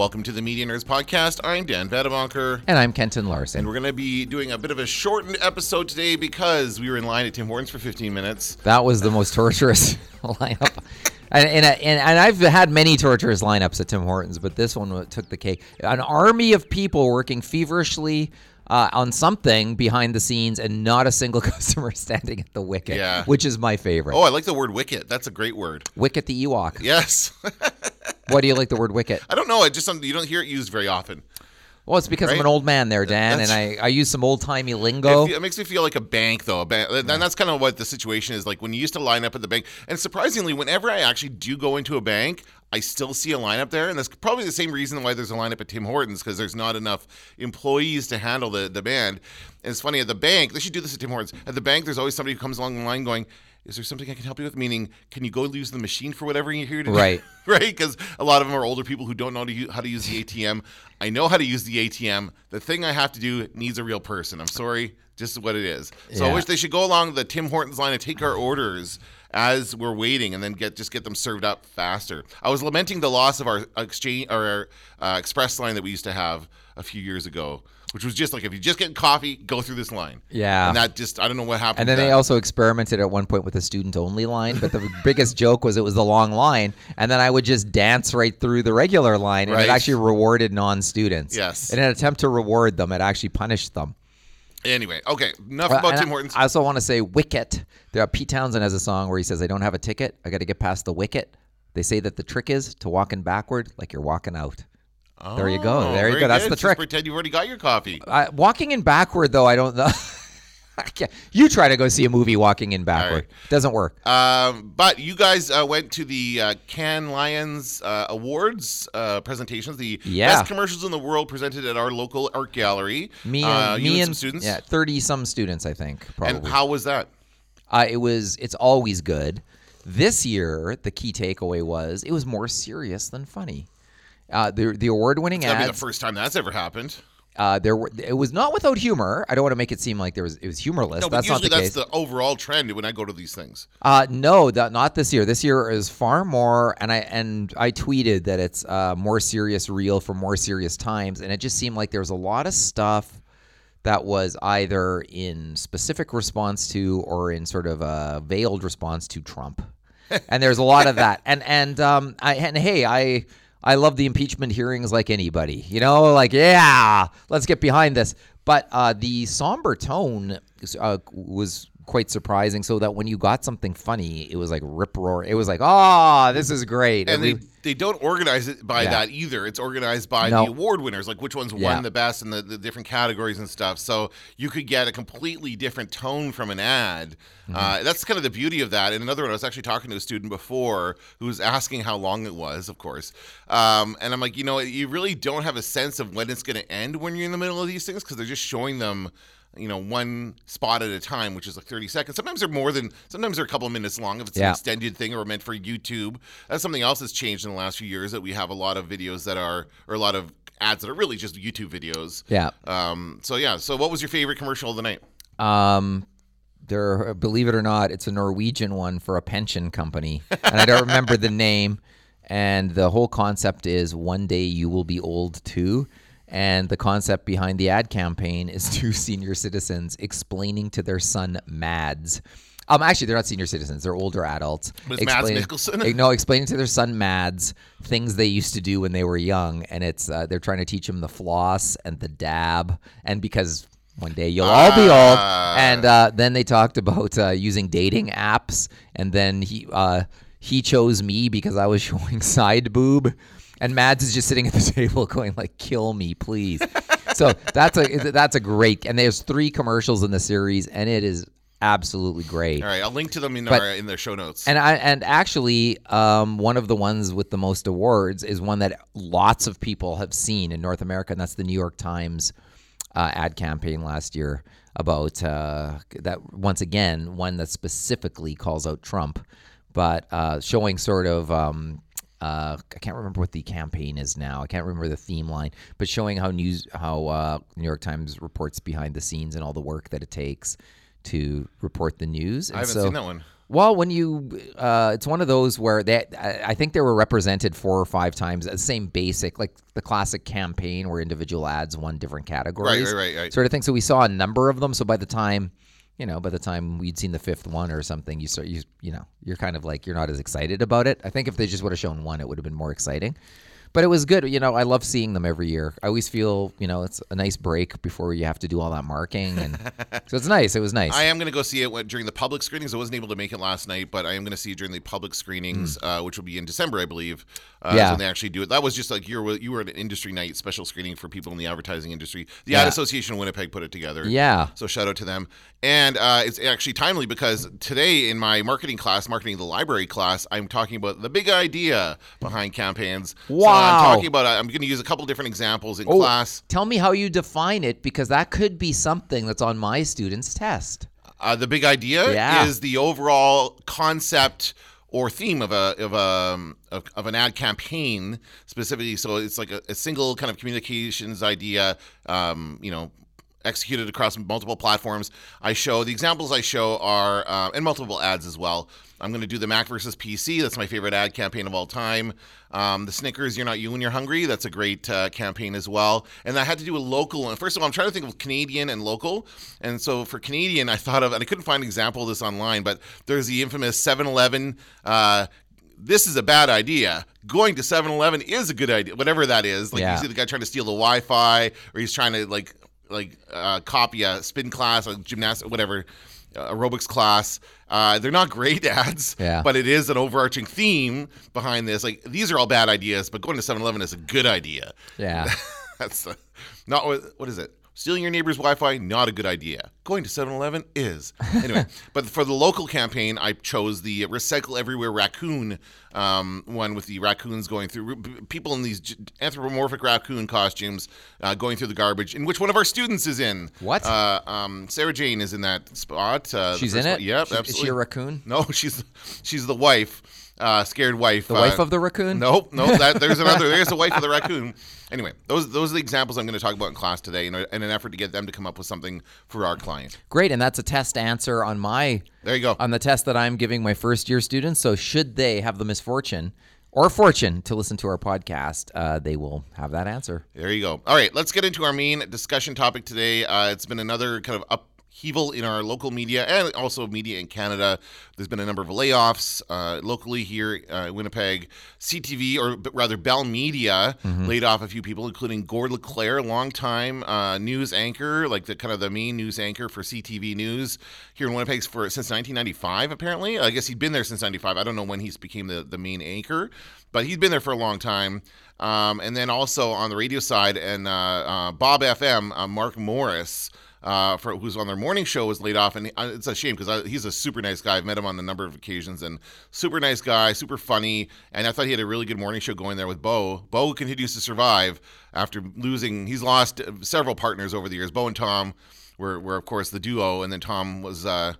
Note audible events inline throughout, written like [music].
Welcome to the Media Nerds Podcast. I'm Dan Vadeboncoeur. And I'm Kenton Larson. And we're going to be doing a bit of a shortened episode today because we were in line at Tim Hortons for 15 minutes. That was the most torturous [laughs] lineup. And, and, and, and, I've had many torturous lineups at Tim Hortons, but this one took the cake. An army of people working feverishly uh, on something behind the scenes and not a single [laughs] customer standing at the wicket, yeah. which is my favorite. Oh, I like the word wicket. That's a great word. Wicket the Ewok. Yes. [laughs] Why do you like the word wicket? I don't know. I just you don't hear it used very often. Well, it's because right? I'm an old man there, Dan, that's, and I, I use some old timey lingo. It, it, makes me feel like a bank, though. A bank, and that's kind of what the situation is like when you used to line up at the bank. And surprisingly, whenever I actually do go into a bank, I still see a lineup there, and that's probably the same reason why there's a lineup at Tim Hortons because there's not enough employees to handle the the band. And it's funny at the bank, they should do this at Tim Hortons. At the bank, there's always somebody who comes along the line going, is there something I can help you with? Meaning, can you go use the machine for whatever you're here to right. do? Right. [laughs] right? Because a lot of them are older people who don't know how to use the ATM. I know how to use the ATM. The thing I have to do needs a real person. I'm sorry, just what it is. So yeah. I wish they should go along the Tim Hortons line and take our orders as we're waiting and then get just get them served up faster. I was lamenting the loss of our exchange or our uh, express line that we used to have a few years ago which was just like if you just get coffee, go through this line. Yeah. And that just I don't know what happened. And then they also experimented at one point with a student only line, but the [laughs] biggest joke was it was the long line, and then I would just dance right through the regular line, and right. it actually rewarded non-students. Yes. In an attempt to reward them, it actually punished them. Anyway, okay, enough about Tim Hortons. I also want to say Wicket. There, Pete Townshend has a song where he says, "I don't have a ticket. I got to get past the wicket." They say that the trick is to walk in backward like you're walking out. Oh, there you go. There you go. That's good. the trick. Just pretend you've already got your coffee. Uh, walking in backward, though, I don't know. [laughs] you try to go see a movie walking in backward. Right. Doesn't work. Um, but you guys uh, went to the uh, Cannes Lions uh, Awards uh, presentations, the yeah. best commercials in the world presented at our local art gallery. Me uh, and, me and some students. Yeah, thirty some students, I think. Probably. And how was that? Uh, it was. It's always good. This year, the key takeaway was it was more serious than funny. Uh, the the award winning ads. That'd be the first time that's ever happened. Uh, there were it was not without humor. I don't want to make it seem like there was it was humorless. No, that's usually not the that's case. the overall trend when I go to these things. Uh, no, that, not this year. This year is far more, and I and I tweeted that it's uh, more serious, real for more serious times, and it just seemed like there was a lot of stuff that was either in specific response to or in sort of a veiled response to Trump, [laughs] and there's a lot of that. And and um, I and hey, I I love the impeachment hearings like anybody. You know, like, yeah, let's get behind this. But uh, the somber tone uh, was quite surprising. So that when you got something funny, it was like rip roar. It was like, oh, this is great. And, and they, we, they don't organize it by yeah. that either. It's organized by no. the award winners, like which ones yeah. won the best in the, the, different categories and stuff. So you could get a completely different tone from an ad. Mm-hmm. Uh, that's kind of the beauty of that. And another one, I was actually talking to a student before who was asking how long it was, of course. Um, and I'm like, you know, you really don't have a sense of when it's going to end when you're in the middle of these things because they're just showing them you know one spot at a time which is like 30 seconds. Sometimes they're more than sometimes they're a couple of minutes long if it's yeah. an extended thing or meant for youtube. That's something else that's changed in the last few years that we have a lot of videos that are or a lot of ads that are really just youtube videos. Yeah. Um so yeah. So what was your favorite commercial of the night? Um there believe it or not it's a norwegian one for a pension company and i don't remember the [laughs] name. And the whole concept is one day you will be old too and the concept behind the ad campaign is [laughs] two senior citizens explaining to their son Mads. Um, actually, they're not senior citizens; they're older adults. Mads Mikkelsen. no, explaining to their son Mads things they used to do when they were young, and it's uh, they're trying to teach him the floss and the dab, and because one day you'll all be old. Ah. And uh, then they talked about uh, using dating apps, and then he uh, he chose me because I was [laughs] showing side boob and Mads is just sitting at the [laughs] table going like, "Kill me, please." so that's a that's a great. And there's three commercials in the series, and it is absolutely great. All right, I'll link to them in but, our in the show notes. And I and actually, um, one of the ones with the most awards is one that lots of people have seen in North America, and that's the New York Times uh, ad campaign last year about uh, that. Once again, one that specifically calls out Trump, but uh, showing sort of. Um, uh, I can't remember what the campaign is now. I can't remember the theme line, but showing how news, how uh, New York Times reports behind the scenes and all the work that it takes to report the news. And I haven't so, seen that one. Well, when you, uh, it's one of those where they, I think they were represented four or five times, the same basic, like the classic campaign where individual ads won different categories, right, right, right, sort of thing. So we saw a number of them. So by the time, you know, by the time we'd seen the fifth one or something, you start, you, you know, you're kind of like you're not as excited about it. I think if they just would have shown one, it would have been more exciting but it was good. You know, I love seeing them every year. I always feel, you know, it's a nice break before you have to do all that marking, and [laughs] so it's nice. It was nice. I am going to go see it during the public screenings. I wasn't able to make it last night, but I am going to see it during the public screenings, mm. uh, which will be in December, I believe. Uh, yeah, when they actually do it. That was just like you were you were at an industry night special screening for people in the advertising industry. The yeah. Ad Association of Winnipeg put it together. Yeah. So shout out to them. And uh, it's actually timely because today in my marketing class, marketing the library class, I'm talking about the big idea behind campaigns. Wow. So I'm talking about. I'm going to use a couple different examples in oh, class. Tell me how you define it because that could be something that's on my students' test. Uh, the big idea yeah. is the overall concept or theme of a of a um, of, of, an ad campaign specifically. So it's like a, a single kind of communications idea. Um, you know, executed across multiple platforms. I show the examples I show are uh, and multiple ads as well. I'm going to do the Mac versus PC. That's my favorite ad campaign of all time. Um, the Snickers, you're not you when you're hungry. That's a great uh, campaign as well. And I had to do a local. And first of all, I'm trying to think of Canadian and local. And so for Canadian, I thought of, and I couldn't find an example of this online, but there's the infamous 7-Eleven. Uh, this is a bad idea. Going to 7-Eleven is a good idea, whatever that is. Like yeah. you see the guy trying to steal the Wi-Fi, or he's trying to like like uh, copy a spin class, a gymnastics, whatever, uh, aerobics class. Uh, they're not great [laughs] ads, yeah. but it is an overarching theme behind this. Like these are all bad ideas, but going to 7-Eleven is a good idea. Yeah, [laughs] that's the, not what. What is it? Stealing your neighbor's Wi-Fi, not a good idea. Going to 7-Eleven is. [laughs] Anyway, but for the local campaign, I chose the Recycle Everywhere Raccoon um, one with the raccoons going through, people in these anthropomorphic raccoon costumes uh, going through the garbage, in which one of our students is in. What? Uh, um, Sarah Jane is in that spot. Uh, she's in it? One. Yep, she, absolutely. Is she a raccoon? No, [laughs] she's she's the wife uh, scared wife. The wife uh, of the raccoon? Nope, nope. That, there's [laughs] another. There's the wife of the raccoon. Anyway, those those are the examples I'm going to talk about in class today, in, a, in an effort to get them to come up with something for our client. Great, and that's a test answer on my. There you go. On the test that I'm giving my first year students. So should they have the misfortune or fortune to listen to our podcast, uh, they will have that answer. There you go. All right, let's get into our main discussion topic today. Uh, it's been another kind of up upheaval in our local media and also media in Canada. There's been a number of layoffs uh, locally here uh, in Winnipeg. CTV, or rather Bell Media, mm-hmm. laid off a few people, including Gord Leclerc, longtime uh, news anchor, like the kind of the main news anchor for CTV News here in Winnipeg for since 1995. Apparently, I guess he'd been there since '95. I don't know when he became the the main anchor, but he's been there for a long time. Um, and then also on the radio side, and uh, uh, Bob FM, uh, Mark Morris uh, for who's on their morning show was laid off, and it's a shame because he's a super nice guy. I've met him on a number of occasions, and super nice guy, super funny, and I thought he had a really good morning show going there with Bo. Bo continues to survive after losing. He's lost several partners over the years. Bo and Tom were, were of course the duo, and then Tom was. Uh,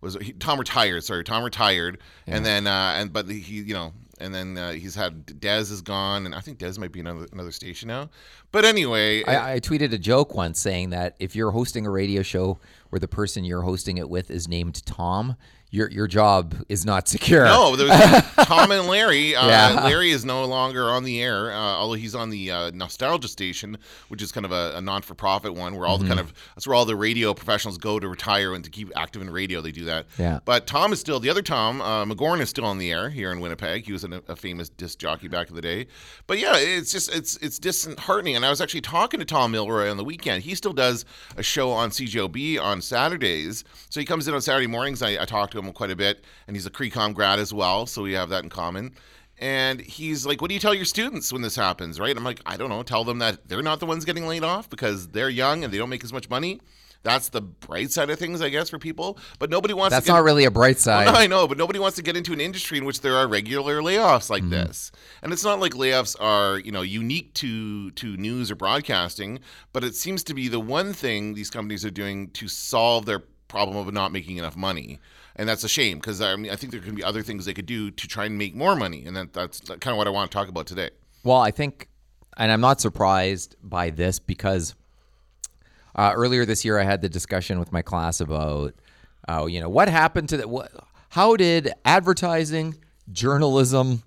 was he, Tom retired? Sorry, Tom retired, yeah. and then uh, and but he you know and then uh, he's had Dez is gone, and I think Dez might be another another station now. But anyway, I, I, tweeted a joke once saying that if you're hosting a radio show where the person you're hosting it with is named Tom, your your job is not secure. No, there's [laughs] Tom and Larry. Uh, yeah. Larry is no longer on the air, uh, although he's on the uh, Nostalgia station, which is kind of a, a non-for-profit one where all mm-hmm. the kind of that's where all the radio professionals go to retire and to keep active in radio. They do that. Yeah. But Tom is still the other Tom. Uh, McGouran is still on the air here in Winnipeg. He was a, a famous disc jockey back in the day. But yeah, it's just it's it's disheartening. And I was actually talking to Tom Milroy on the weekend. He still does a show on CJOB on Saturdays. So he comes in on Saturday mornings. I, I talk to him him quite a bit, and he's a CreComm grad as well, so we have that in common. And he's like, "What do you tell your students when this happens?" Right? I'm like, "I don't know. Tell them that they're not the ones getting laid off because they're young and they don't make as much money." That's the bright side of things, I guess, for people. But nobody wants. That's to get, not really a bright [laughs] side. Well, no, I know, but nobody wants to get into an industry in which there are regular layoffs like mm-hmm. this. And it's not like layoffs are, you know, unique to to news or broadcasting, but it seems to be the one thing these companies are doing to solve their problem of not making enough money and that's a shame because I mean I think there can be other things they could do to try and make more money, and that, that's kind of what I want to talk about today. Well, I think, and I'm not surprised by this because uh, earlier this year I had the discussion with my class about, uh, you know, what happened to the what how did advertising, journalism,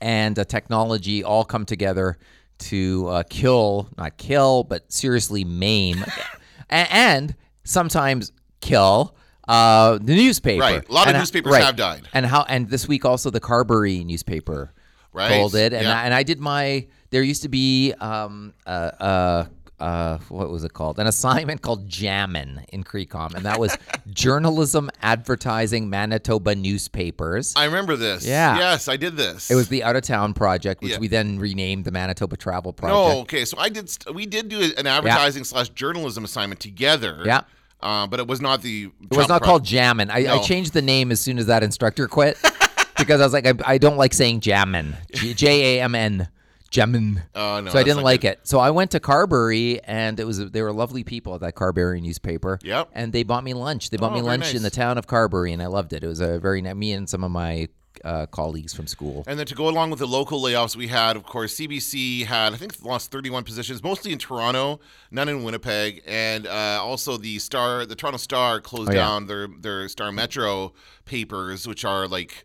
and uh, technology all come together to uh, kill, not kill, but seriously maim, [laughs] and, and sometimes kill uh, the newspaper. Right. A lot and, of newspapers right. have died. And how? And this week also the Carberry newspaper right. folded. And yeah. I, and I did my. There used to be um, uh, uh, uh, what was it called? An assignment called Jammin in CreComm, and that was [laughs] journalism, advertising, Manitoba newspapers. I remember this. Yeah. Yes, I did this. It was the out of town project, which yeah. we then renamed the Manitoba Travel Project. Oh, okay. So I did. We did do an advertising yeah. slash journalism assignment together. Yeah. Uh, but it was not the. It was not pro- called Jammin. I, no. I, changed the name as soon as that instructor quit [laughs] because I was like, I, I don't like saying Jammin. [laughs] J A M N. Jammin. Oh no! So I didn't like good. it. So I went to Carberry, and it was they were lovely people at that Carberry newspaper. Yep. And they bought me lunch. They bought oh, me lunch nice. in the town of Carberry, and I loved it. It was a very me and some of my uh, colleagues from school. And then to go along with the local layoffs, we had, of course, CBC had, I think, lost 31 positions, mostly in Toronto, none in Winnipeg, and uh, also the Star, the Toronto Star, closed oh, yeah. down their their Star Metro papers, which are like.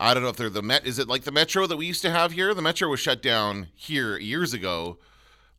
I don't know if they're the Met. Is it like the Metro that we used to have here? The Metro was shut down here years ago.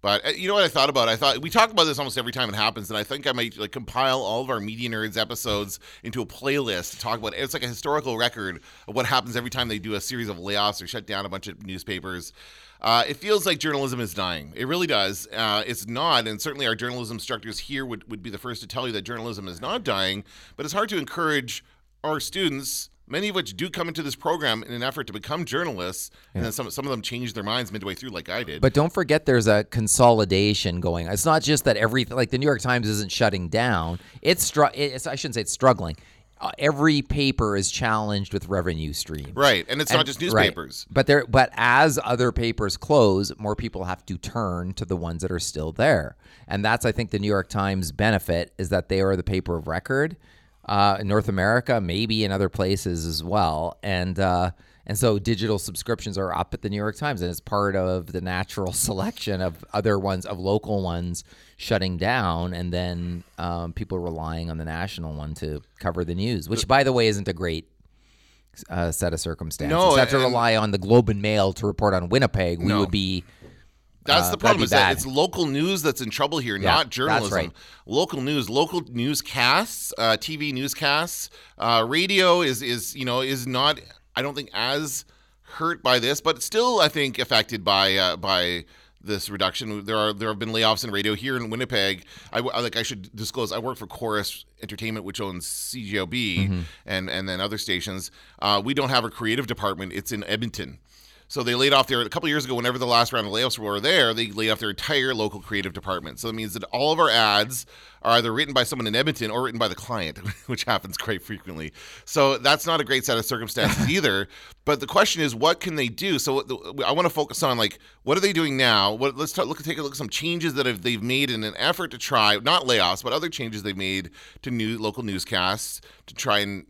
But uh, you know what I thought about? I thought we talk about this almost every time it happens, and I think I might like compile all of our media nerds episodes into a playlist to talk about. It. It's like a historical record of what happens every time they do a series of layoffs or shut down a bunch of newspapers. Uh, it feels like journalism is dying. It really does. Uh, it's not, and certainly our journalism instructors here would, would be the first to tell you that journalism is not dying. But it's hard to encourage our students many of which do come into this program in an effort to become journalists, yeah. and then some some of them change their minds midway through, like I did. But don't forget, there's a consolidation going. It's not just that everything, like the New York Times, isn't shutting down. It's, str- it's I shouldn't say it's struggling. Uh, every paper is challenged with revenue streams. Right, and it's and, not just newspapers. Right. But there, but as other papers close, more people have to turn to the ones that are still there, and that's I think the New York Times benefit is that they are the paper of record uh, in North America, maybe in other places as well. And uh, and so digital subscriptions are up at the New York Times, and it's part of the natural [laughs] selection of other ones, of local ones shutting down, and then um, people relying on the national one to cover the news, which, by the way, isn't a great uh, set of circumstances. No, have to rely on the Globe and Mail to report on Winnipeg. We no. would be that's uh, the problem is that it's local news that's in trouble here, yeah, not journalism. Right. Local news, local newscasts, uh, TV newscasts, uh, radio is is you know is not. I don't think as hurt by this, but still I think affected by uh, by this reduction. There are there have been layoffs in radio here in Winnipeg. I like I should disclose. I work for Corus Entertainment, which owns CJOB mm-hmm. and and then other stations. Uh, we don't have a creative department. It's in Edmonton. So they laid off their a couple years ago. Whenever the last round of layoffs were there, they laid off their entire local creative department. So that means that all of our ads are either written by someone in Edmonton or written by the client, [laughs] which happens quite frequently. So that's not a great set of circumstances [laughs] either. But the question is, what can they do? So I want to focus on like what are they doing now? What, let's talk, look take a look at some changes that have, they've made in an effort to try not layoffs, but other changes they've made to new local newscasts to try and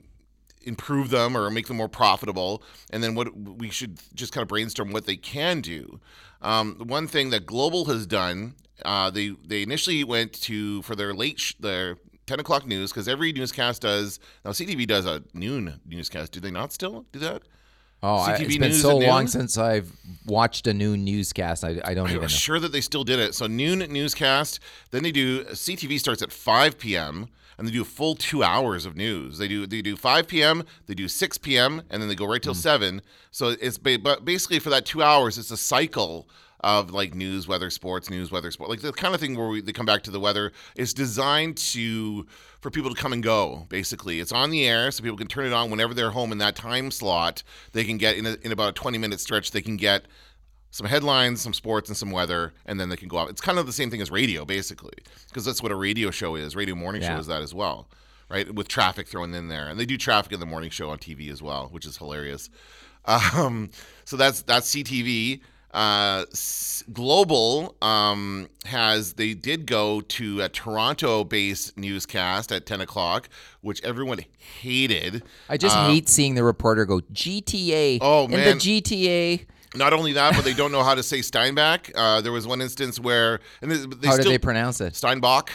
improve them or make them more profitable, and then what we should just kind of brainstorm what they can do. Um, one thing that Global has done, uh, they they initially went to for their late sh- their 10 o'clock news because every newscast does now CTV does a noon newscast. Do they not still do that? Oh, I, it's been so long since I've watched a noon newscast. I, I don't I even. I'm sure that they still did it. So noon newscast. Then they do CTV starts at 5 p.m and they do a full two hours of news. They do they do 5 p.m., they do 6 p.m., and then they go right till mm. 7. So it's but basically for that two hours, it's a cycle of like news, weather, sports, news, weather, sport, like the kind of thing where we, they come back to the weather. It's designed to for people to come and go. Basically, it's on the air, so people can turn it on whenever they're home in that time slot. They can get in a, in about a 20 minute stretch. They can get some headlines, some sports, and some weather, and then they can go off. It's kind of the same thing as radio, basically, because that's what a radio show is. Radio morning yeah. show is that as well, right? With traffic thrown in there, and they do traffic in the morning show on TV as well, which is hilarious. [laughs] Um, so that's that's CTV. Uh, Global um, has they did go to a Toronto-based newscast at 10 o'clock, which everyone hated. I just uh, hate seeing the reporter go GTA. Oh in man, the GTA not only that, but they don't know how to say Steinbach. Uh, there was one instance where, and they, they how still, did they pronounce it? Steinbach.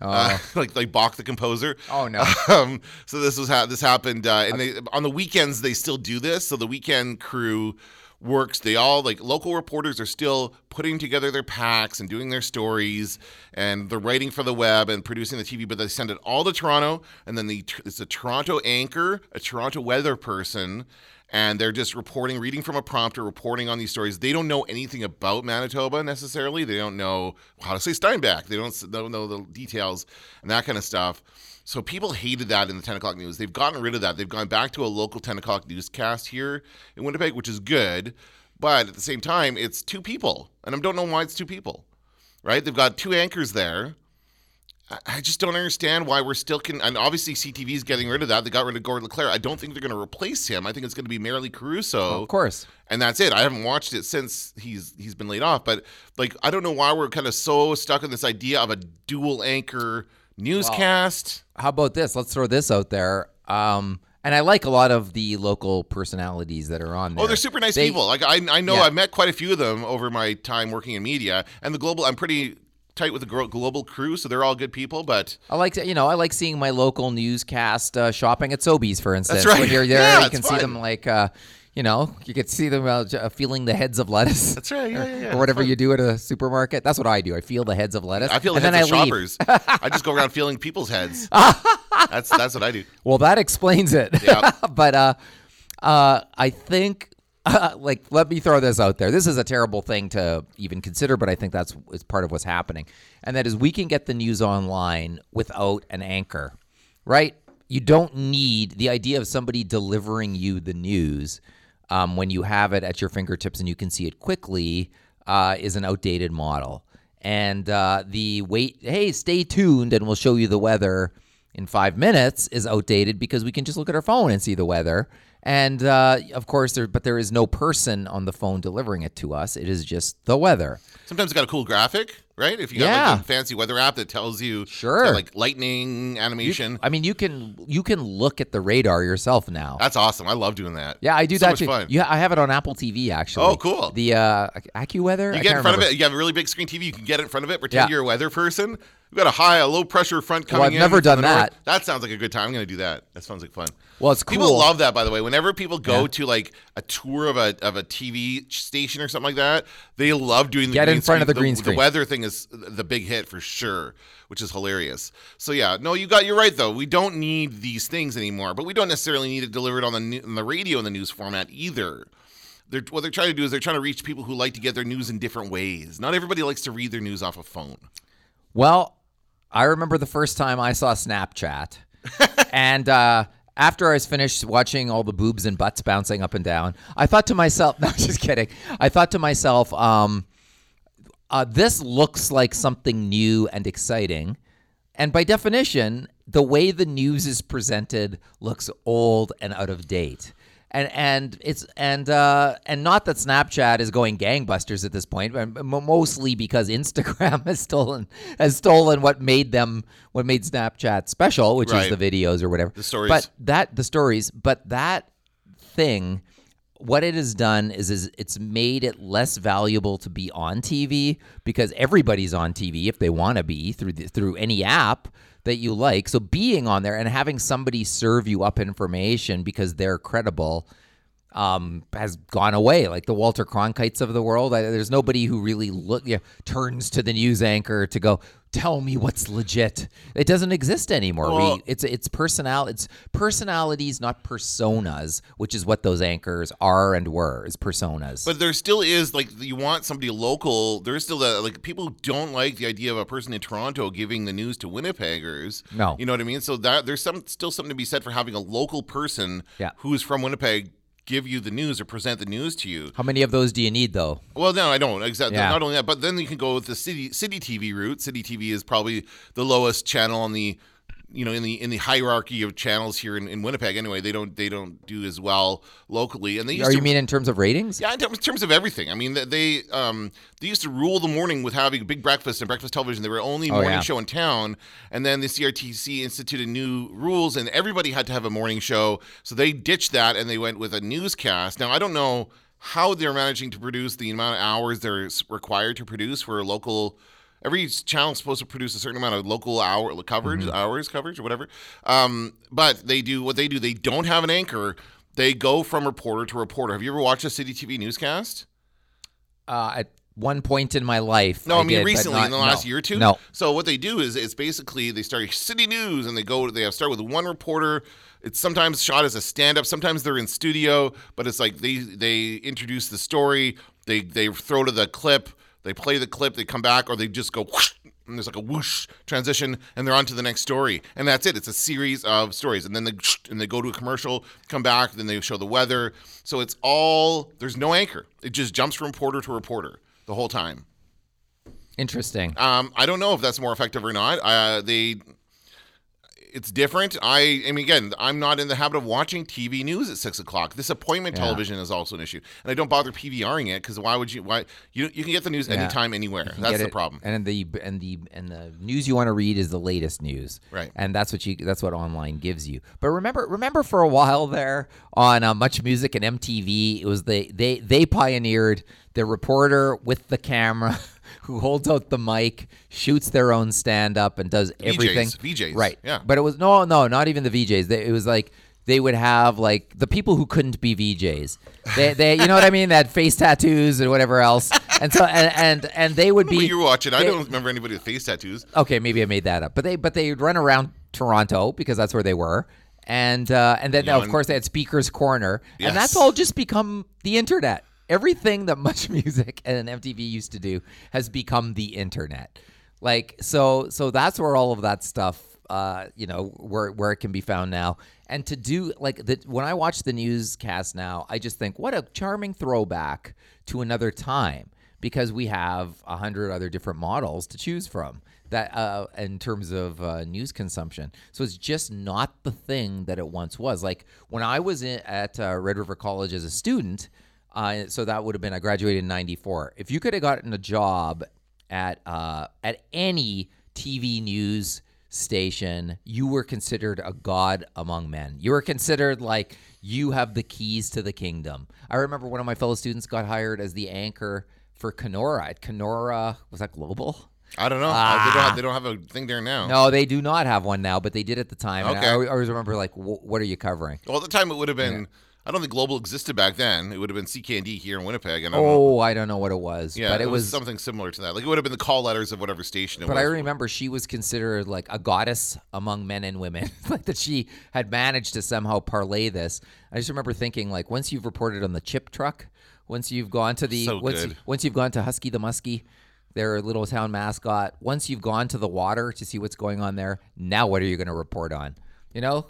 oh. uh, [laughs] like like Bach the composer. Oh no! Um, so this was how this happened, uh, and they on the weekends they still do this. So the weekend crew works. They all like local reporters are still putting together their packs and doing their stories, and they're writing for the web and producing the TV. But they send it all to Toronto, and then the it's a Toronto anchor, a Toronto weather person, and they're just reporting, reading from a prompter, reporting on these stories. They don't know anything about Manitoba necessarily. They don't know how to say Steinbach. They don't, don't know the details and that kind of stuff. So people hated that in the 10 o'clock news. They've gotten rid of that. They've gone back to a local 10 o'clock newscast here in Winnipeg, which is good. But at the same time, it's two people. And I don't know why it's two people, right? They've got two anchors there. I just don't understand why we're still can. And obviously, CTV is getting rid of that. They got rid of Gord Leclerc. I don't think they're going to replace him. I think it's going to be Maralee Caruso. Well, of course. And that's it. I haven't watched it since he's he's been laid off. But like, I don't know why we're kind of so stuck in this idea of a dual anchor newscast. Well, how about this? Let's throw this out there. Um, and I like a lot of the local personalities that are on there. Oh, they're super nice they, people. Like I, I know yeah. I've met quite a few of them over my time working in media, and the global. I'm pretty tight with the global crew, so they're all good people. But I like to, you know, I like seeing my local newscast uh, shopping at Sobeys, for instance. That's right. When you're [laughs] there, yeah, you can see them like. Uh, you know, you could see them uh, feeling the heads of lettuce. [laughs] That's right, yeah, yeah, yeah. Or whatever you do at a supermarket. That's what I do. I feel the heads of lettuce. I feel the and heads of shoppers. [laughs] I just go around feeling people's heads. that's that's what I do. Well, that explains it. Yeah. but uh, uh, I think like let me throw this out there. This is a terrible thing to even consider, but I think that's is part of what's happening. And that is we can get the news online without an anchor. Right? You don't need the idea of somebody delivering you the news um, when you have it at your fingertips and you can see it quickly uh, is an outdated model. And uh, the wait, hey, stay tuned and we'll show you the weather in five minutes is outdated because we can just look at our phone and see the weather. And uh, of course, there, but there is no person on the phone delivering it to us. It is just the weather. Sometimes it's got a cool graphic, right? If you got yeah. like a fancy weather app that tells you, sure, like lightning animation. You, I mean, you can you can look at the radar yourself now. That's awesome. I love doing that. Yeah, I do so that too. Fun. Yeah, I have it on Apple TV actually. Oh, cool. The uh, AccuWeather. You get in front remember. of it. You have a really big screen TV. You can get in front of it. Pretend yeah. you're a weather person. We've got a high, a low pressure front coming well, I've in. never done that. North. That sounds like a good time. I'm going to do that. That sounds like fun. Well, it's cool. People love that, by the way. Whenever people go yeah. to like a tour of a of a TV station or something like that, they love doing the get in front screen. of the, the green screen. The weather thing is the big hit for sure, which is hilarious. So yeah, no, you got you're right though. We don't need these things anymore, but we don't necessarily need it delivered on the on the radio in the news format either. They're, what they're trying to do is they're trying to reach people who like to get their news in different ways. Not everybody likes to read their news off a phone. Well, I remember the first time I saw Snapchat, [laughs] and uh, after I was finished watching all the boobs and butts bouncing up and down, I thought to myself, [laughs] no, just kidding. I thought to myself, um, uh, this looks like something new and exciting. And by definition, the way the news is presented looks old and out of date and and it's and uh, and not that Snapchat is going gangbusters at this point, but mostly because Instagram [laughs] has stolen has stolen what made them what made Snapchat special, which right. is the videos or whatever. The stories, but that the stories, but that thing. What it has done is, is it's made it less valuable to be on TV because everybody's on TV if they want to be through the, through any app that you like. So being on there and having somebody serve you up information because they're credible um, has gone away. Like the Walter Cronkites of the world, I, there's nobody who really look you know, turns to the news anchor to go tell me what's legit. It doesn't exist anymore. Well, we, it's it's personal. It's personalities, not personas, which is what those anchors are and were is personas. But there still is like you want somebody local. There's still that like people don't like the idea of a person in Toronto giving the news to Winnipeggers. No, you know what I mean. So that there's some still something to be said for having a local person yeah. who's from Winnipeg give you the news or present the news to you. How many of those do you need, though? Well, no, I don't. Exactly. Yeah. Not only that, but then you can go with the city city TV route. City TV is probably the lowest channel on the you know in the in the hierarchy of channels here in, in Winnipeg anyway they don't they don't do as well locally. And they used are you mean in terms of ratings? Yeah in terms of everything. I mean they um they used to rule the morning with having a big breakfast and breakfast television. They were only oh, morning yeah. show in town. And then the CRTC instituted new rules and everybody had to have a morning show. So they ditched that and they went with a newscast. Now I don't know how they're managing to produce the amount of hours they're required to produce for a local every channel is supposed to produce a certain amount of local hour coverage, mm-hmm. hours coverage or whatever. Um, but they do what they do. They don't have an anchor. They go from reporter to reporter. Have you ever watched a City TV newscast? Uh, at one point in my life. No, I, I mean did, recently not, in the last no, year or two. No. So what they do is it's basically they start city news and they go they start with one reporter. It's sometimes shot as a stand up. Sometimes they're in studio, but it's like they they introduce the story. They they throw to the clip. They play the clip. They come back, or they just go. Whoosh, and there's like a whoosh transition, and they're on to the next story, and that's it. It's a series of stories, and then they and they go to a commercial, come back, then they show the weather. So it's all there's no anchor. It just jumps from reporter to reporter the whole time. Interesting. Um, I don't know if that's more effective or not. Uh, they it's different. I, I mean, again, I'm not in the habit of watching TV news at six o'clock. This appointment yeah. television is also an issue, and I don't bother PVRing it because why would you? Why you you can get the news yeah. anytime, anywhere. That's the problem. And the and the and the news you want to read is the latest news, right? And that's what you that's what online gives you. But remember, remember for a while there on uh, Much Music and MTV, it was they they they pioneered the reporter with the camera. [laughs] who holds out the mic, shoots their own stand up, and does everything. VJs, VJs. Right. Yeah. But it was no, no, not even the VJs. It was like they would have like the people who couldn't be VJs. They, they, you know what I mean? That face tattoos and whatever else. And so, and and, and they would be. you were watching. They, I don't remember anybody with face tattoos. Okay, maybe I made that up. But they, but they'd run around Toronto because that's where they were. And uh, and then yeah, of course they had Speaker's Corner, yes. and that's all just become the internet everything that [laughs] Much Music and MTV used to do has become the internet. Like so, so that's where all of that stuff, uh, you know, where where it can be found now. And to do like the, when I watch the newscast now, I just think what a charming throwback to another time because we have a hundred other different models to choose from that uh, in terms of uh, news consumption. So it's just not the thing that it once was. Like when I was in, at uh, Red River College as a student, uh, so that would have been I graduated in '94. If you could have gotten a job at uh, at any TV news station, you were considered a god among men. You were considered like you have the keys to the kingdom. I remember one of my fellow students got hired as the anchor for Kenora at Kenora. Was that Global? I don't know. Ah. They, don't have, they, don't have, a thing there now. No, they do not have one now, but they did at the time. Okay. I always remember, like, what are you covering? Well, at the time, it would have been. Yeah I don't think Global existed back then. It would have been CKND here in Winnipeg. And I oh, know. I don't know what it was. Yeah, but it, it was, was, something similar to that. Like it would have been the call letters of whatever station it but was. But I remember she was considered like a goddess among men and women. [laughs] like that she had managed to somehow parlay this. I just remember thinking like once you've reported on the chip truck, once you've gone to the so once, once you've gone to Husky the Muskie, their little town mascot, once you've gone to the water to see what's going on there, now what are you going to report on? You know,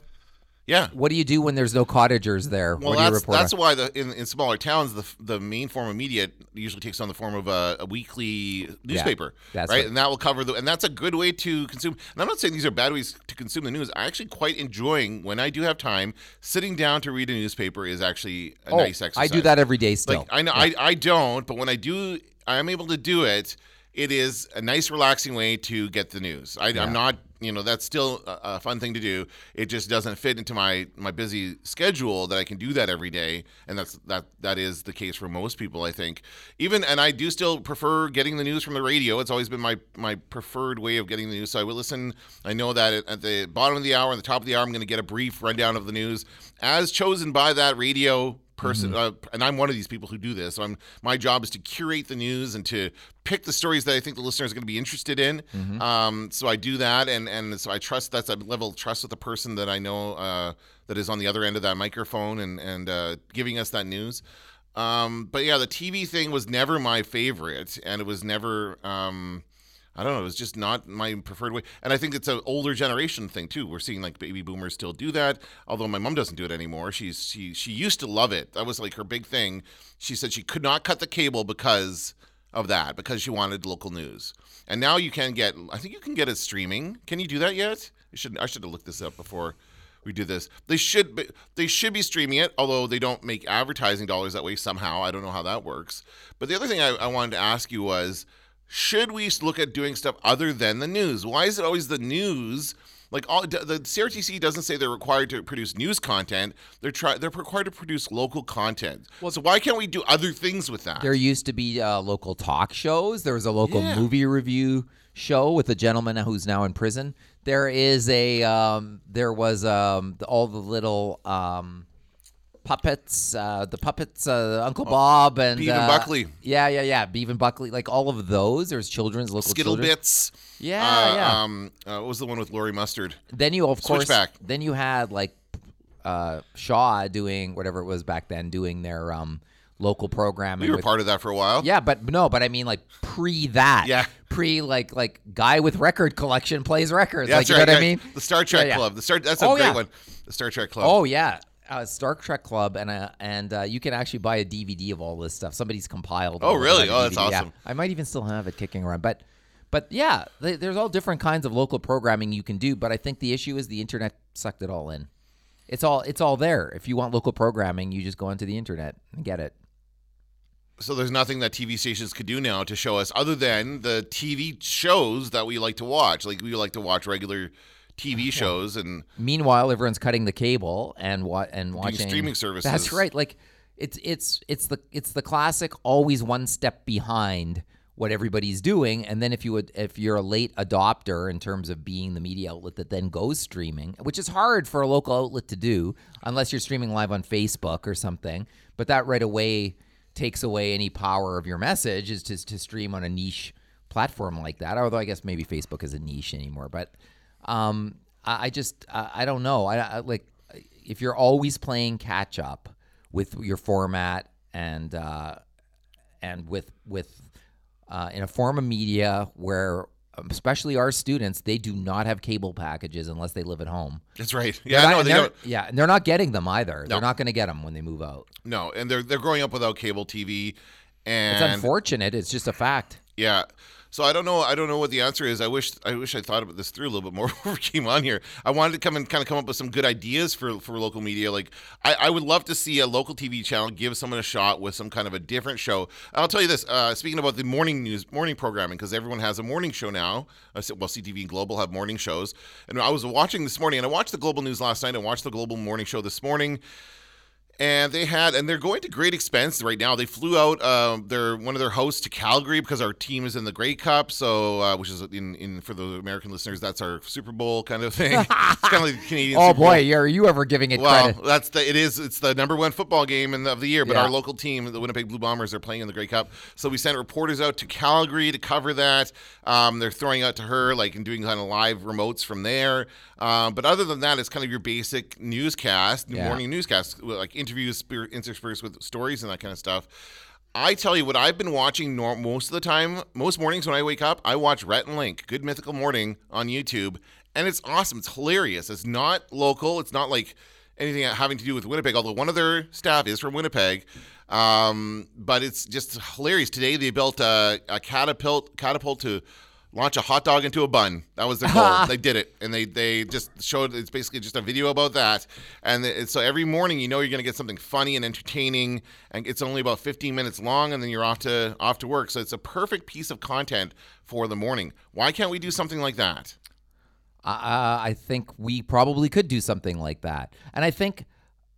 yeah. What do you do when there's no cottagers there? Well, that's, that's why the in, in smaller towns the the main form of media usually takes on the form of a, a weekly newspaper, yeah, right? right? And that will cover the and that's a good way to consume. And I'm not saying these are bad ways to consume the news. I actually quite enjoying when I do have time sitting down to read a newspaper is actually a oh, nice exercise. I do that every day still. Like I know yeah. I I don't, but when I do, I am able to do it it is a nice, relaxing way to get the news. I, am not, you know, that's still a, a, fun thing to do. It just doesn't fit into my my busy schedule that I can do that every day, and that's that that is the case for most people, I think. Even and I do still prefer getting the news from the radio. It's always been my my preferred way of getting the news. So I will listen. I know that at the bottom of the hour and the top of the hour, I'm going to get a brief rundown of the news as chosen by that radio person mm-hmm. uh, and i'm one of these people who do this so i'm my job is to curate the news and to pick the stories that i think the listeners are going to be interested in mm-hmm. um, so i do that and and so i trust that's a level of trust with the person that i know uh, that is on the other end of that microphone and and uh, giving us that news um, but yeah the tv thing was never my favorite and it was never um, I don't know. It was just not my preferred way. And I think it's an older generation thing too. We're seeing like baby boomers still do that. Although my mom doesn't do it anymore. She's she she used to love it. That was like her big thing. She said she could not cut the cable because of that because she wanted local news. And now you can get. I think you can get it streaming. Can you do that yet? I should I should have looked this up before we do this. They should be, they should be streaming it, although they don't make advertising dollars that way somehow. I don't know how that works. But the other thing I, I wanted to ask you was should we look at doing stuff other than the news? Why is it always the news? Like all the CRTC doesn't say they're required to produce news content. They're try they're required to produce local content. Well, so why can't we do other things with that? There used to be uh, local talk shows. There was a local yeah. movie review show with a gentleman who's now in prison. There is a um, there was um, all the little um, puppets, uh, the puppets, uh, Uncle oh, Bob and Beav and uh, Buckley. Yeah, yeah, yeah. Beav and Buckley, like all of those. There's children's local Skittle children. bits. Yeah, uh, yeah. Um, uh, what was the one with Laurie Mustard? Then you, of course, back. then you had like uh, Shaw doing whatever it was back then, doing their um, local programming. We were with, part of that for a while. Yeah, but no, but I mean like pre that. Yeah. Pre like like guy with record collection plays records. Yeah, like, you right. know what I mean? The Star Trek yeah, yeah. Club. The Star that's a oh, great yeah. one. The Star Trek Club. Oh yeah. Uh, Star Trek Club, and uh, and uh, you can actually buy a DVD of all this stuff. Somebody's compiled. Oh, really? Oh, that's awesome. Yeah. I might even still have it kicking around, but but yeah, they, there's all different kinds of local programming you can do. But I think the issue is the internet sucked it all in. It's all it's all there. If you want local programming, you just go onto the internet and get it. So there's nothing that TV stations could do now to show us other than the TV shows that we like to watch. Like we like to watch regular TV shows and meanwhile everyone's cutting the cable and what and watching streaming services. That's right. Like it's it's it's the it's the classic always one step behind what everybody's doing and then if you would if you're a late adopter in terms of being the media outlet that then goes streaming which is hard for a local outlet to do unless you're streaming live on Facebook or something but that right away takes away any power of your message is to, to stream on a niche platform like that although I guess maybe Facebook is a niche anymore but um, I, I, just I, I, don't know. I, I, like if you're always playing catch up with your format and uh, and with with uh, in a form of media where especially our students, they do not have cable packages unless they live at home. That's right. Yeah, not, no, they don't. Yeah, and they're not getting them either. No. They're not going to get them when they move out. No, and they're they're growing up without cable TV, and it's unfortunate. It's just a fact. Yeah, so I don't know. I don't know what the answer is. I wish I wish I thought about this through a little bit more [laughs] before we came on here. I wanted to come and kind of come up with some good ideas for for local media. Like I, I would love to see a local TV channel give someone a shot with some kind of a different show. I'll tell you this. Uh, speaking about the morning news, morning programming, because everyone has a morning show now. Uh, well, CTV and Global have morning shows, and I was watching this morning, and I watched the Global News last night, and watched the Global Morning Show this morning and they had and they're going to great expense right now they flew out um, their one of their hosts to calgary because our team is in the grey cup so uh, which is in, in for the american listeners that's our super bowl kind of thing [laughs] it's kind of like the canadian [laughs] oh super boy bowl. are you ever giving it well credit? that's the it is it's the number one football game in the, of the year but yeah. our local team the winnipeg blue bombers are playing in the grey cup so we sent reporters out to calgary to cover that um, they're throwing out to her like and doing kind of live remotes from there um, but other than that it's kind of your basic newscast yeah. morning newscast like interviews interspersed with stories and that kind of stuff. I tell you what I've been watching most of the time, most mornings when I wake up, I watch Rhett and Link, Good Mythical Morning on YouTube, and it's awesome. It's hilarious. It's not local. It's not like anything having to do with Winnipeg, although one of their staff is from Winnipeg. Um, but it's just hilarious. Today they built a, a catapult catapult to launch a hot dog into a bun. That was their goal. [laughs] they did it, and they they just showed. It's basically just a video about that. And so every morning, you know, you're going to get something funny and entertaining, and it's only about 15 minutes long, and then you're off to off to work. So it's a perfect piece of content for the morning. Why can't we do something like that? Uh, I think we probably could do something like that, and I think,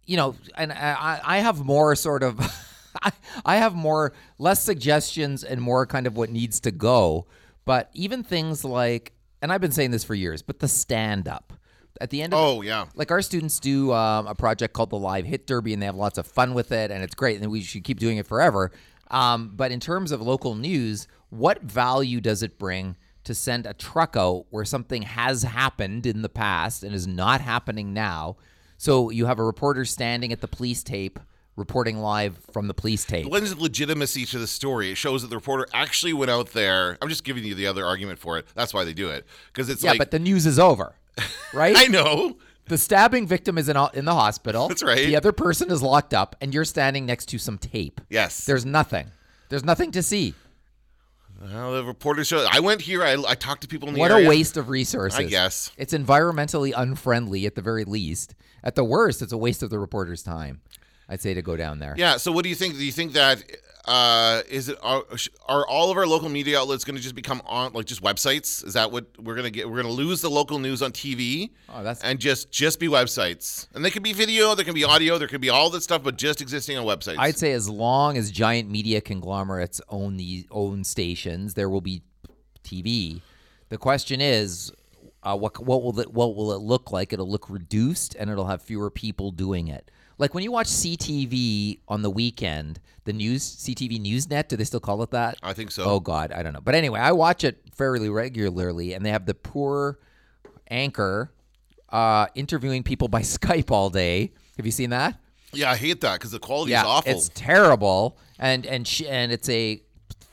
you know, and I, I have more sort of. [laughs] I have more less suggestions and more kind of what needs to go but even things like, and I've been saying this for years, but the stand up. At the end of Oh, yeah. Like our students do um, a project called the Live Hit Derby, and they have lots of fun with it, and it's great, and we should keep doing it forever. Um, but in terms of local news, what value does it bring to send a truck out where something has happened in the past and is not happening now? So you have a reporter standing at the police tape reporting live from the police tape. It lends legitimacy to the story. It shows that the reporter actually went out there. I'm just giving you the other argument for it. That's why they do it because it's yeah, like, but the news is over, [laughs] right? I know. The stabbing victim is in, in the hospital. That's right. The other person is locked up, and you're standing next to some tape. Yes. There's nothing. There's nothing to see. Well, the reporter show. I went here. I, I talked to people in the what area. What a waste of resources. I guess it's environmentally unfriendly at the very least. At the worst, it's a waste of the reporter's time. I'd say to go down there. Yeah. So what do you think? Do you think that uh, is it are, are all of our local media outlets going to just become on like just websites? Is that what we're going to get? We're going to lose the local news on TV oh, that's... and just just be websites. And they can be video, there can be audio, there can be all that stuff, but just existing on websites. I'd say as long as giant media conglomerates own these own stations, there will be TV. The question is, uh, what what will it what will it look like? It'll look reduced, and it'll have fewer people doing it. Like when you watch CTV on the weekend, the news CTV Newsnet, do they still call it that? I think so. Oh God, I don't know. But anyway, I watch it fairly regularly, and they have the poor anchor uh, interviewing people by [laughs] Skype all day. Have you seen that? Yeah, I hate that because the quality yeah, is awful. It's terrible, and and she, and it's a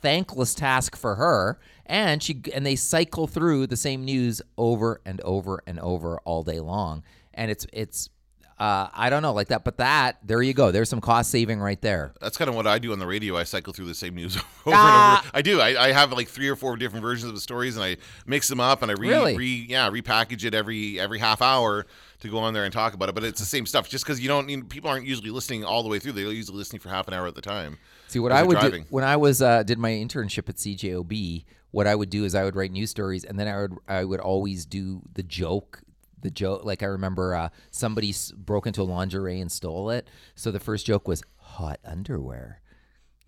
thankless task for her. And she and they cycle through the same news over and over and over all day long, and it's it's uh, I don't know, like that. But that, there you go. There's some cost saving right there. That's kind of what I do on the radio. I cycle through the same news [laughs] over ah. and over. I do. I, I, have like three or four different versions of the stories, and I mix them up, and I re, really? re yeah repackage it every every half hour to go on there and talk about it. But it's the same stuff. Just because you don't, you know, people aren't usually listening all the way through. They're usually listening for half an hour at the time. See what I would driving. do when I was uh, did my internship at CJOB. What I would do is I would write news stories, and then I would I would always do the joke the joke like i remember uh, somebody broke into a lingerie and stole it. So the first joke was hot underwear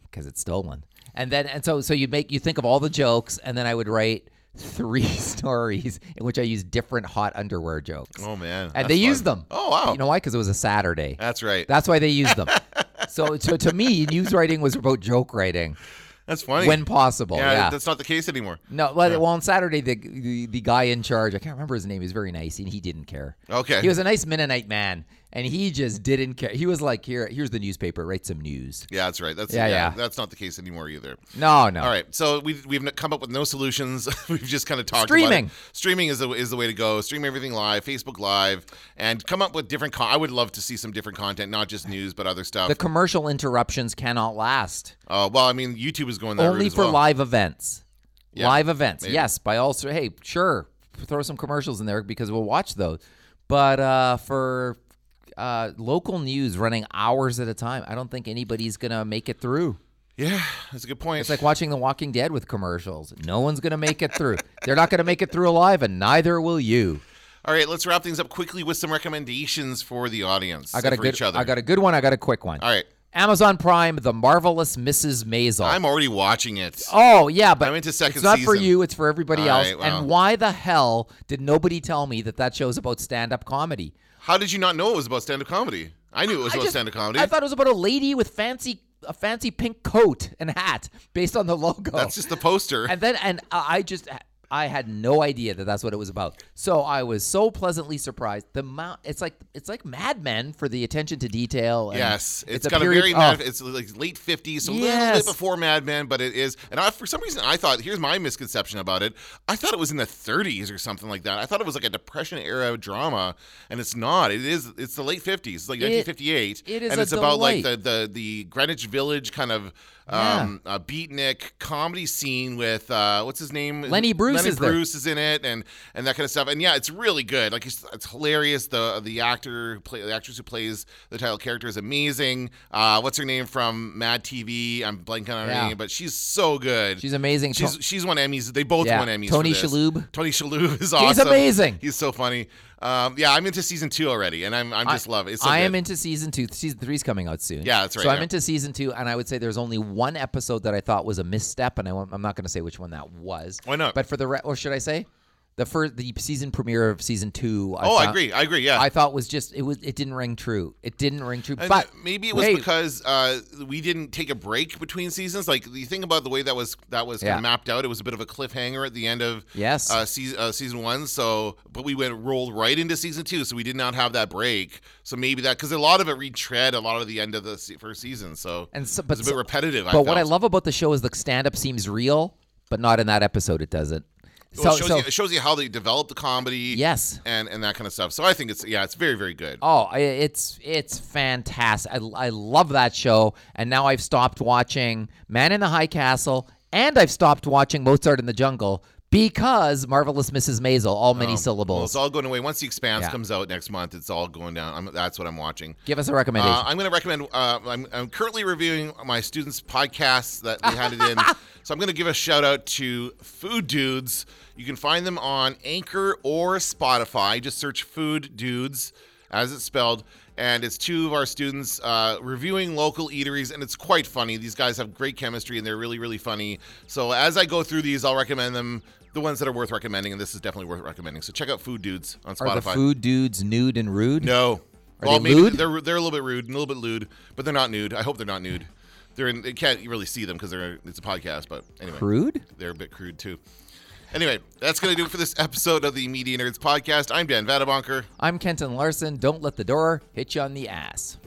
because it's stolen. And then and so so you make you think of all the jokes and then i would write three [laughs] stories in which i used different hot underwear jokes. Oh man. And they fun. used them. Oh wow. You know why? Because it was a saturday. That's right. That's why they used them. [laughs] So so to me news writing was about joke writing that's funny. When possible. Yeah, yeah. that's not the case anymore. No, well, yeah. well, on Saturday, the, the, the guy in charge, I can't remember his name. He was very nice, and he didn't care. Okay. He was a nice Mennonite man, and he just didn't care. He was like, "Here, here's the newspaper. Write some news." Yeah, that's right. That's yeah, yeah. yeah. That's not the case anymore either. No, no. All right, so we've we've come up with no solutions. [laughs] we've just kind of talked streaming. Streaming is the is the way to go. Stream everything live, Facebook Live, and come up with different. Con- I would love to see some different content, not just news, but other stuff. The commercial interruptions cannot last. Uh, well, I mean, YouTube is going that only for well. live events. Yeah, live events, maybe. yes. By also, hey, sure, throw some commercials in there because we'll watch those. But uh, for uh, local news running hours at a time. I don't think anybody's gonna make it through. Yeah, that's a good point. It's like watching The Walking Dead with commercials. No one's gonna make it through. [laughs] They're not gonna make it through alive, and neither will you. All right, let's wrap things up quickly with some recommendations for the audience. I got a good. I got a good one. I got a quick one. All right. Amazon Prime, The Marvelous Mrs. Maisel. I'm already watching it. Oh yeah, but I'm into second. It's not season. for you. It's for everybody All else. right. And why the hell did nobody tell me that that show's about stand-up comedy? How did you not know it was about stand-up comedy? I knew it was I about stand-up comedy. I thought it was about a lady with fancy a fancy pink coat and hat based on the logo. That's just the poster. And then and I just I had no idea that that's what it was about. So I was so pleasantly surprised. The amount it's like it's like Mad Men for the attention to detail. yes, it's, it's got a, period, a very Mad. It's like late fifties, so yes. a little bit before Mad Men, but it is. And I, for some reason, I thought here's my misconception about it. I thought it was in the 30s or something like that. I thought it was like a Depression era drama, and it's not. It is. It's the late 50s, like 1958. It is, and it's delight. about like the the the Greenwich Village kind of um, yeah. beatnik comedy scene with uh, what's his name? Lenny Bruce Lenny is Bruce there. is in it, and and that kind of stuff. And yeah, it's really good. Like it's, it's hilarious. The the actor who play the actress who plays the title character is amazing. Uh, what's her name from Mad TV? I'm blanking on her yeah. name, but she's so good. She's amazing. She's she's won Emmys. They both yeah. won Emmys. Tony Shalhoub. Tony Shalhoub [laughs] is awesome. He's amazing. He's so funny. Um, yeah, I'm into season two already, and I'm I'm just I, love it. So I good. am into season two. Season three's coming out soon. Yeah, that's right. So yeah. I'm into season two, and I would say there's only one episode that I thought was a misstep, and I, am not going to say which one that was. Why not? But for the re- or should I say? The first the season premiere of season two. I oh, I agree. I agree. Yeah, I thought was just it was it didn't ring true. It didn't ring true. And but maybe it was because uh, we didn't take a break between seasons. Like the thing about the way that was that was yeah. mapped out, it was a bit of a cliffhanger at the end of yes uh, season uh, season one. So, but we went rolled right into season two, so we did not have that break. So maybe that because a lot of it retread a lot of the end of the first season. So and so, but it's a bit repetitive. But I what I love about the show is the stand up seems real, but not in that episode. It doesn't. Well, so, it, shows so, you, it shows you how they develop the comedy, yes, and and that kind of stuff. So I think it's yeah, it's very very good. Oh, it's it's fantastic. I, I love that show, and now I've stopped watching Man in the High Castle, and I've stopped watching Mozart in the Jungle because Marvelous Mrs. Maisel, all many oh, syllables. Well, it's all going away. Once The Expanse yeah. comes out next month, it's all going down. I'm, that's what I'm watching. Give us a recommendation. Uh, I'm going to recommend. Uh, I'm, I'm, currently reviewing my students' podcasts that we handed in. [laughs] so I'm going to give a shout out to Food Dudes. You can find them on Anchor or Spotify. Just search Food Dudes as it's spelled and it's two of our students uh, reviewing local eateries, and it's quite funny. These guys have great chemistry, and they're really, really funny. So as I go through these, I'll recommend them. The ones that are worth recommending, and this is definitely worth recommending. So check out Food Dudes on Spotify. Are the food dudes nude and rude? No. Are well, they maybe lewd? they're they're a little bit rude, and a little bit lewd, but they're not nude. I hope they're not nude. They're in, you can't really see them because they're it's a podcast, but anyway, Crude? they're a bit crude too. Anyway, that's gonna do it for this episode of the Media Nerds podcast. I'm Dan Vadeboncoeur. I'm Kenton Larson. Don't let the door hit you on the ass.